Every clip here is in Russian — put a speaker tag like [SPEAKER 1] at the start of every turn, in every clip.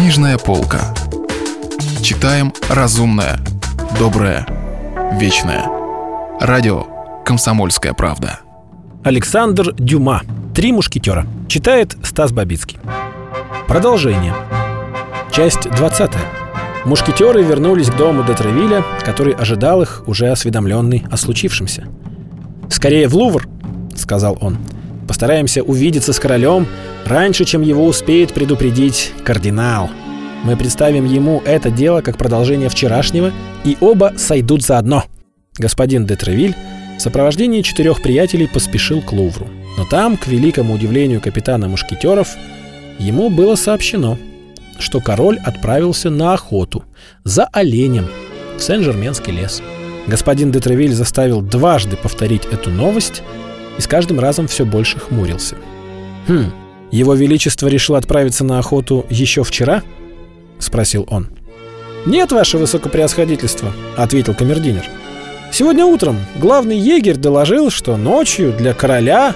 [SPEAKER 1] Книжная полка. Читаем разумное, доброе, вечное. Радио «Комсомольская правда».
[SPEAKER 2] Александр Дюма. «Три мушкетера». Читает Стас Бабицкий. Продолжение. Часть 20. Мушкетеры вернулись к дому Детревиля, который ожидал их, уже осведомленный о случившемся. «Скорее в Лувр!» — сказал он. «Постараемся увидеться с королем раньше, чем его успеет предупредить кардинал. Мы представим ему это дело как продолжение вчерашнего, и оба сойдут заодно». Господин Детревиль в сопровождении четырех приятелей поспешил к Лувру. Но там, к великому удивлению капитана мушкетеров, ему было сообщено — что король отправился на охоту за оленем в Сен-Жерменский лес. Господин де Тревиль заставил дважды повторить эту новость и с каждым разом все больше хмурился. «Хм, его Величество решил отправиться на охоту еще вчера?» — спросил он. «Нет, ваше высокопреосходительство», — ответил камердинер. «Сегодня утром главный егерь доложил, что ночью для короля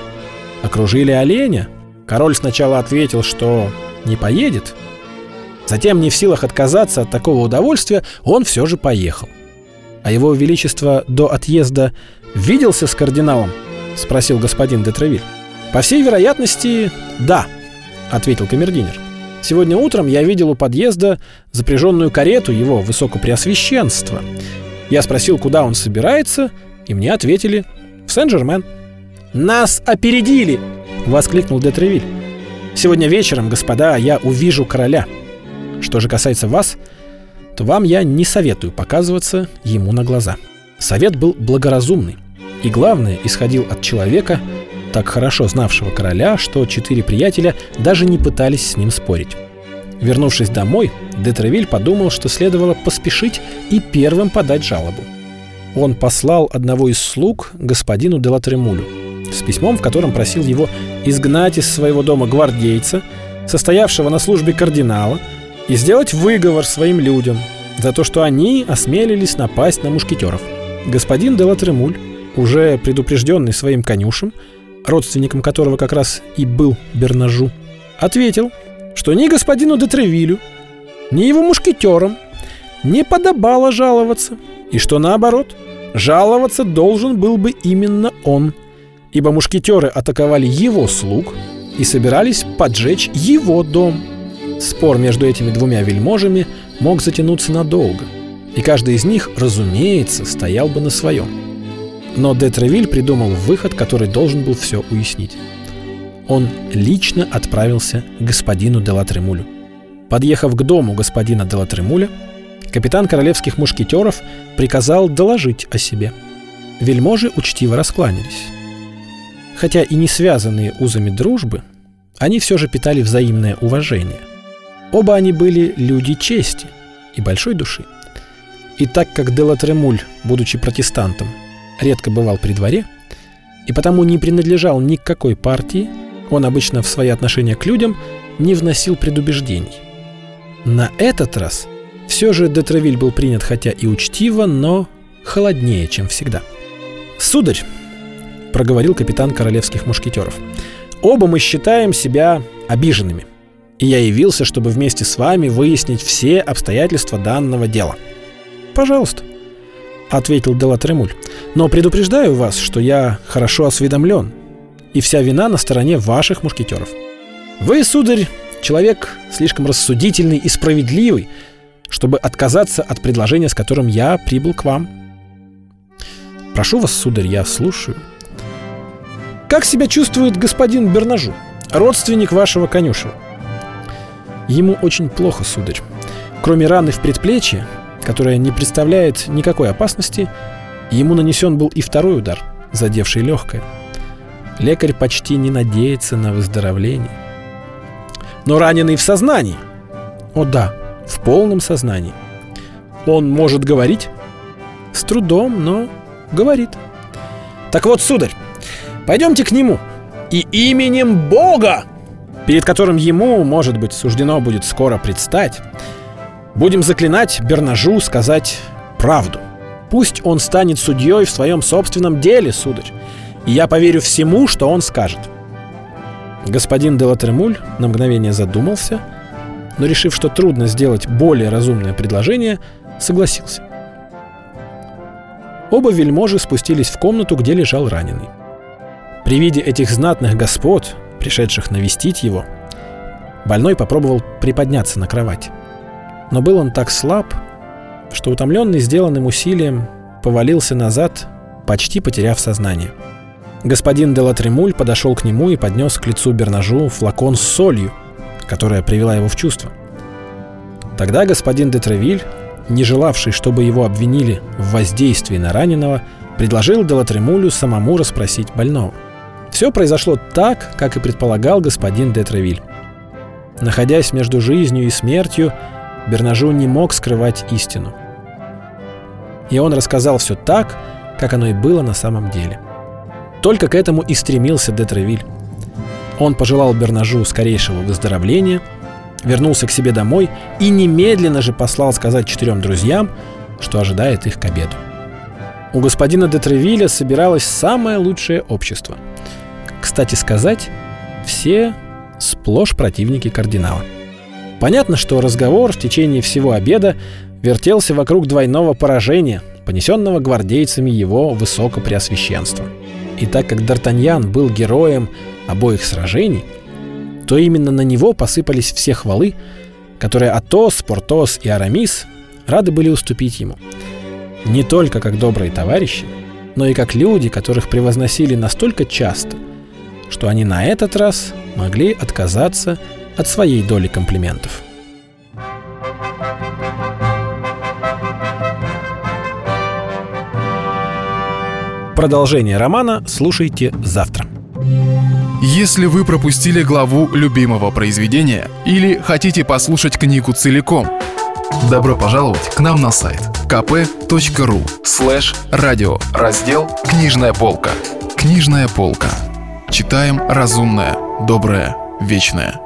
[SPEAKER 2] окружили оленя. Король сначала ответил, что не поедет, Затем, не в силах отказаться от такого удовольствия, он все же поехал. «А его величество до отъезда виделся с кардиналом?» — спросил господин де Тревиль. «По всей вероятности, да», — ответил камердинер. «Сегодня утром я видел у подъезда запряженную карету его высокопреосвященства. Я спросил, куда он собирается, и мне ответили «в Сен-Жермен». «Нас опередили!» — воскликнул де Тревиль. «Сегодня вечером, господа, я увижу короля». Что же касается вас, то вам я не советую показываться ему на глаза. Совет был благоразумный. И главное, исходил от человека, так хорошо знавшего короля, что четыре приятеля даже не пытались с ним спорить. Вернувшись домой, Детревиль подумал, что следовало поспешить и первым подать жалобу. Он послал одного из слуг господину Делатремулю с письмом, в котором просил его изгнать из своего дома гвардейца, состоявшего на службе кардинала, и сделать выговор своим людям за то, что они осмелились напасть на мушкетеров. Господин де Латремуль, уже предупрежденный своим конюшем, родственником которого как раз и был Бернажу, ответил, что ни господину де Тревилю, ни его мушкетерам не подобало жаловаться, и что наоборот, жаловаться должен был бы именно он, ибо мушкетеры атаковали его слуг и собирались поджечь его дом – Спор между этими двумя вельможами мог затянуться надолго, и каждый из них, разумеется, стоял бы на своем. Но де Тревиль придумал выход, который должен был все уяснить. Он лично отправился к господину де Латремулю. Подъехав к дому господина де Латремуля, капитан королевских мушкетеров приказал доложить о себе. Вельможи учтиво раскланялись. Хотя и не связанные узами дружбы, они все же питали взаимное уважение – Оба они были люди чести и большой души. И так как Делатремуль, будучи протестантом, редко бывал при дворе, и потому не принадлежал ни к какой партии, он обычно в свои отношения к людям не вносил предубеждений. На этот раз все же Детревиль был принят хотя и учтиво, но холоднее, чем всегда. «Сударь», — проговорил капитан королевских мушкетеров, — «оба мы считаем себя обиженными и я явился, чтобы вместе с вами выяснить все обстоятельства данного дела. Пожалуйста, ответил Делатремуль. Но предупреждаю вас, что я хорошо осведомлен, и вся вина на стороне ваших мушкетеров. Вы, сударь, человек слишком рассудительный и справедливый, чтобы отказаться от предложения, с которым я прибыл к вам. Прошу вас, сударь, я слушаю. Как себя чувствует господин Бернажу, родственник вашего конюшева? Ему очень плохо, сударь. Кроме раны в предплечье, которая не представляет никакой опасности, ему нанесен был и второй удар, задевший легкое. Лекарь почти не надеется на выздоровление. Но раненый в сознании. О да, в полном сознании. Он может говорить? С трудом, но говорит. Так вот, сударь, пойдемте к нему. И именем Бога перед которым ему, может быть, суждено будет скоро предстать, будем заклинать Бернажу сказать правду. Пусть он станет судьей в своем собственном деле, сударь, и я поверю всему, что он скажет. Господин де Латермуль на мгновение задумался, но решив, что трудно сделать более разумное предложение, согласился. Оба вельможи спустились в комнату, где лежал раненый. При виде этих знатных господ, пришедших навестить его, больной попробовал приподняться на кровать. Но был он так слаб, что утомленный сделанным усилием повалился назад, почти потеряв сознание. Господин де Латремуль подошел к нему и поднес к лицу Бернажу флакон с солью, которая привела его в чувство. Тогда господин де Тревиль, не желавший, чтобы его обвинили в воздействии на раненого, предложил де Латремулю самому расспросить больного. Все произошло так, как и предполагал господин де Тревиль. Находясь между жизнью и смертью, Бернажу не мог скрывать истину. И он рассказал все так, как оно и было на самом деле. Только к этому и стремился Детревиль. Он пожелал Бернажу скорейшего выздоровления, вернулся к себе домой и немедленно же послал сказать четырем друзьям, что ожидает их к обеду. У господина Детревиля собиралось самое лучшее общество. Кстати сказать, все сплошь противники кардинала. Понятно, что разговор в течение всего обеда вертелся вокруг двойного поражения, понесенного гвардейцами его высокопреосвященства. И так как Д'Артаньян был героем обоих сражений, то именно на него посыпались все хвалы, которые Атос, Портос и Арамис рады были уступить ему. Не только как добрые товарищи, но и как люди, которых превозносили настолько часто, что они на этот раз могли отказаться от своей доли комплиментов. Продолжение романа слушайте завтра.
[SPEAKER 1] Если вы пропустили главу любимого произведения или хотите послушать книгу целиком, добро пожаловать к нам на сайт kp.ru слэш радио раздел «Книжная полка». Книжная полка. Читаем разумное, доброе, вечное.